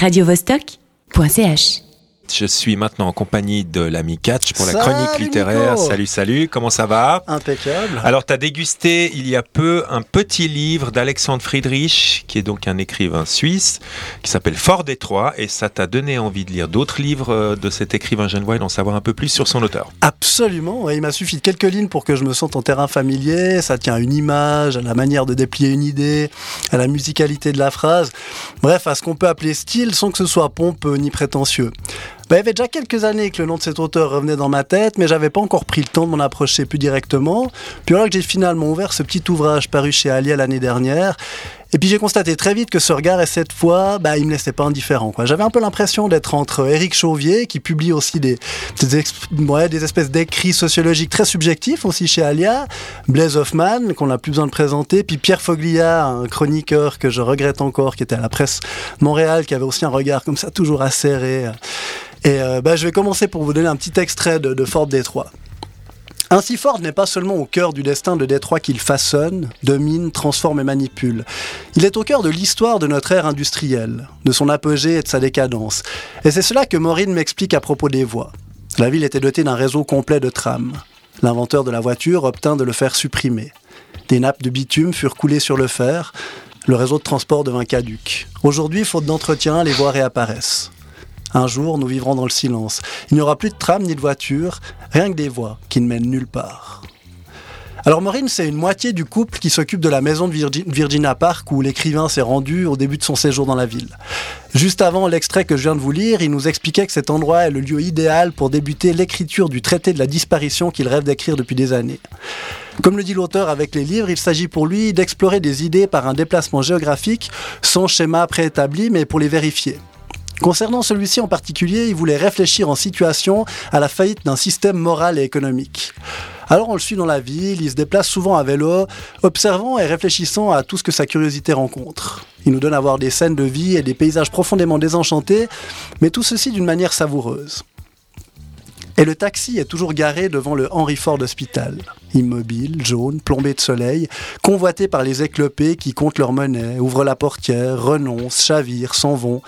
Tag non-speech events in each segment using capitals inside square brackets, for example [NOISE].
radiovostok.ch Je suis maintenant en compagnie de l'ami Catch pour la Salut, chronique littéraire. Nico. Salut, salut, comment ça va? Impeccable. Alors, tu as dégusté il y a peu un petit livre d'Alexandre Friedrich, qui est donc un écrivain suisse, qui s'appelle Fort Détroit, et ça t'a donné envie de lire d'autres livres euh, de cet écrivain genevois et d'en savoir un peu plus sur son auteur. Absolument. il m'a suffi de quelques lignes pour que je me sente en terrain familier. Ça tient à une image, à la manière de déplier une idée, à la musicalité de la phrase. Bref, à ce qu'on peut appeler style sans que ce soit pompeux ni prétentieux. Bah, il y avait déjà quelques années que le nom de cet auteur revenait dans ma tête, mais j'avais pas encore pris le temps de m'en approcher plus directement. Puis voilà que j'ai finalement ouvert ce petit ouvrage paru chez Alia l'année dernière. Et puis j'ai constaté très vite que ce regard, et cette fois, bah, il me laissait pas indifférent. J'avais un peu l'impression d'être entre Éric Chauvier, qui publie aussi des, des, ouais, des espèces d'écrits sociologiques très subjectifs aussi chez Alia, Blaise Hoffman, qu'on n'a plus besoin de présenter, puis Pierre Foglia, un chroniqueur que je regrette encore, qui était à la presse Montréal, qui avait aussi un regard comme ça, toujours acéré. Et euh, bah, je vais commencer pour vous donner un petit extrait de, de Fort Détroit. Ainsi Ford n'est pas seulement au cœur du destin de Détroit qu'il façonne, domine, transforme et manipule. Il est au cœur de l'histoire de notre ère industrielle, de son apogée et de sa décadence. Et c'est cela que Maureen m'explique à propos des voies. La ville était dotée d'un réseau complet de trams. L'inventeur de la voiture obtint de le faire supprimer. Des nappes de bitume furent coulées sur le fer. Le réseau de transport devint caduque. Aujourd'hui, faute d'entretien, les voies réapparaissent. Un jour, nous vivrons dans le silence. Il n'y aura plus de tram ni de voiture, rien que des voies qui ne mènent nulle part. Alors Maureen, c'est une moitié du couple qui s'occupe de la maison de Virgi- Virginia Park où l'écrivain s'est rendu au début de son séjour dans la ville. Juste avant l'extrait que je viens de vous lire, il nous expliquait que cet endroit est le lieu idéal pour débuter l'écriture du traité de la disparition qu'il rêve d'écrire depuis des années. Comme le dit l'auteur avec les livres, il s'agit pour lui d'explorer des idées par un déplacement géographique sans schéma préétabli, mais pour les vérifier. Concernant celui-ci en particulier, il voulait réfléchir en situation à la faillite d'un système moral et économique. Alors on le suit dans la ville, il se déplace souvent à vélo, observant et réfléchissant à tout ce que sa curiosité rencontre. Il nous donne à voir des scènes de vie et des paysages profondément désenchantés, mais tout ceci d'une manière savoureuse. Et le taxi est toujours garé devant le Henry Ford Hospital. Immobile, jaune, plombé de soleil, convoité par les éclopés qui comptent leur monnaie, ouvrent la portière, renoncent, chavirent, s'en vont.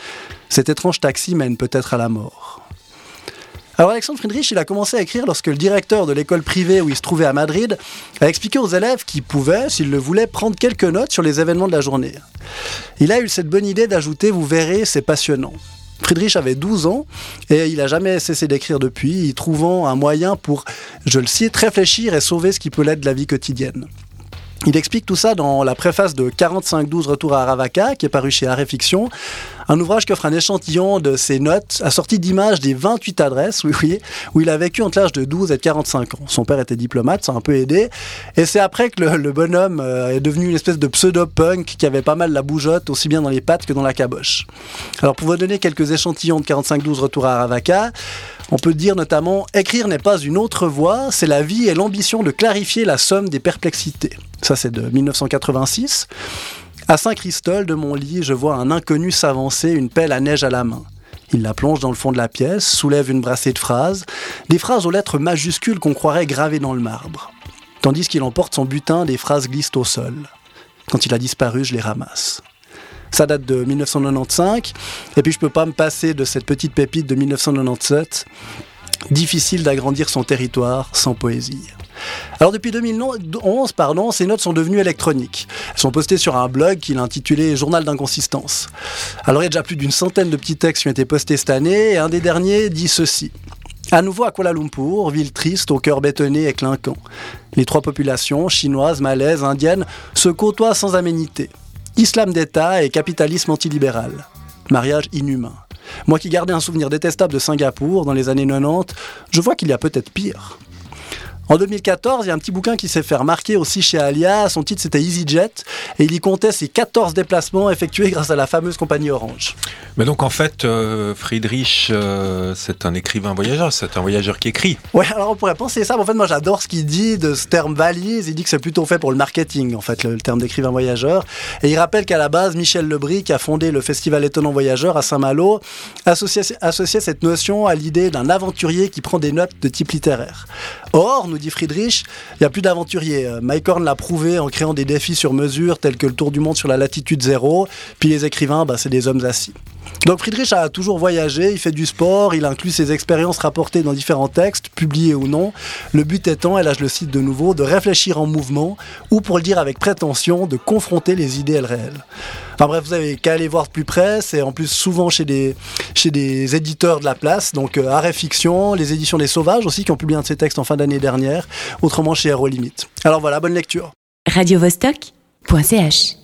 Cet étrange taxi mène peut-être à la mort. Alors Alexandre Friedrich, il a commencé à écrire lorsque le directeur de l'école privée où il se trouvait à Madrid a expliqué aux élèves qu'ils pouvaient, s'ils le voulaient, prendre quelques notes sur les événements de la journée. Il a eu cette bonne idée d'ajouter, vous verrez, c'est passionnant. Friedrich avait 12 ans et il n'a jamais cessé d'écrire depuis, y trouvant un moyen pour, je le cite, réfléchir et sauver ce qui peut l'être de la vie quotidienne. Il explique tout ça dans la préface de 45-12 Retour à Aravaka, qui est paru chez Fiction, un ouvrage qui offre un échantillon de ses notes assorti d'images des 28 adresses [LAUGHS] où il a vécu entre l'âge de 12 et de 45 ans. Son père était diplomate, ça a un peu aidé. Et c'est après que le, bonhomme euh, est devenu une espèce de pseudo-punk qui avait pas mal la bougeotte, aussi bien dans les pattes que dans la caboche. Alors pour vous donner quelques échantillons de 45-12 Retour à Aravaka, on peut dire notamment Écrire n'est pas une autre voie, c'est la vie et l'ambition de clarifier la somme des perplexités. Ça, c'est de 1986. À Saint-Christol, de mon lit, je vois un inconnu s'avancer, une pelle à neige à la main. Il la plonge dans le fond de la pièce, soulève une brassée de phrases, des phrases aux lettres majuscules qu'on croirait gravées dans le marbre. Tandis qu'il emporte son butin, des phrases glissent au sol. Quand il a disparu, je les ramasse. Ça date de 1995, et puis je peux pas me passer de cette petite pépite de 1997. Difficile d'agrandir son territoire sans poésie. Alors depuis 2011, pardon, ces notes sont devenues électroniques. Elles sont postées sur un blog qu'il a intitulé Journal d'inconsistance. Alors il y a déjà plus d'une centaine de petits textes qui ont été postés cette année, et un des derniers dit ceci. À nouveau à Kuala Lumpur, ville triste, au cœur bétonné et clinquant. Les trois populations, chinoises, malaises, indiennes, se côtoient sans aménité. Islam d'État et capitalisme antilibéral. Mariage inhumain. Moi qui gardais un souvenir détestable de Singapour dans les années 90, je vois qu'il y a peut-être pire. En 2014, il y a un petit bouquin qui s'est fait remarquer aussi chez Alia. Son titre, c'était EasyJet. Et il y comptait ses 14 déplacements effectués grâce à la fameuse compagnie Orange. Mais donc en fait, euh, Friedrich, euh, c'est un écrivain voyageur, c'est un voyageur qui écrit. Ouais, alors on pourrait penser ça, mais en fait, moi j'adore ce qu'il dit de ce terme valise. Il dit que c'est plutôt fait pour le marketing, en fait, le, terme d'écrivain voyageur. Et il rappelle qu'à la base, Michel Lebris, qui a fondé le festival Étonnant Voyageur à Saint-Malo, associait, cette notion à l'idée d'un aventurier qui prend des notes de type littéraire. Or, nous dit Friedrich, il n'y a plus d'aventuriers. Euh, Mike Horn l'a prouvé en créant des défis sur mesure tels que le tour du monde sur la latitude zéro. Puis les écrivains, bah, c'est des hommes assis. Donc Friedrich a toujours voyagé, il fait du sport, il inclut ses expériences rapportées dans différents textes, publiés ou non. Le but étant, et là je le cite de nouveau, de réfléchir en mouvement, ou pour le dire avec prétention, de confronter les idées réelles. Enfin bref, vous avez qu'à aller voir de plus près, c'est en plus souvent chez des, chez des éditeurs de la place, donc euh, Arrêt Fiction, les éditions des Sauvages aussi, qui ont publié un de ces textes en fin d'année dernière, autrement chez Aero Limite. Alors voilà, bonne lecture. Radio -Vostok .ch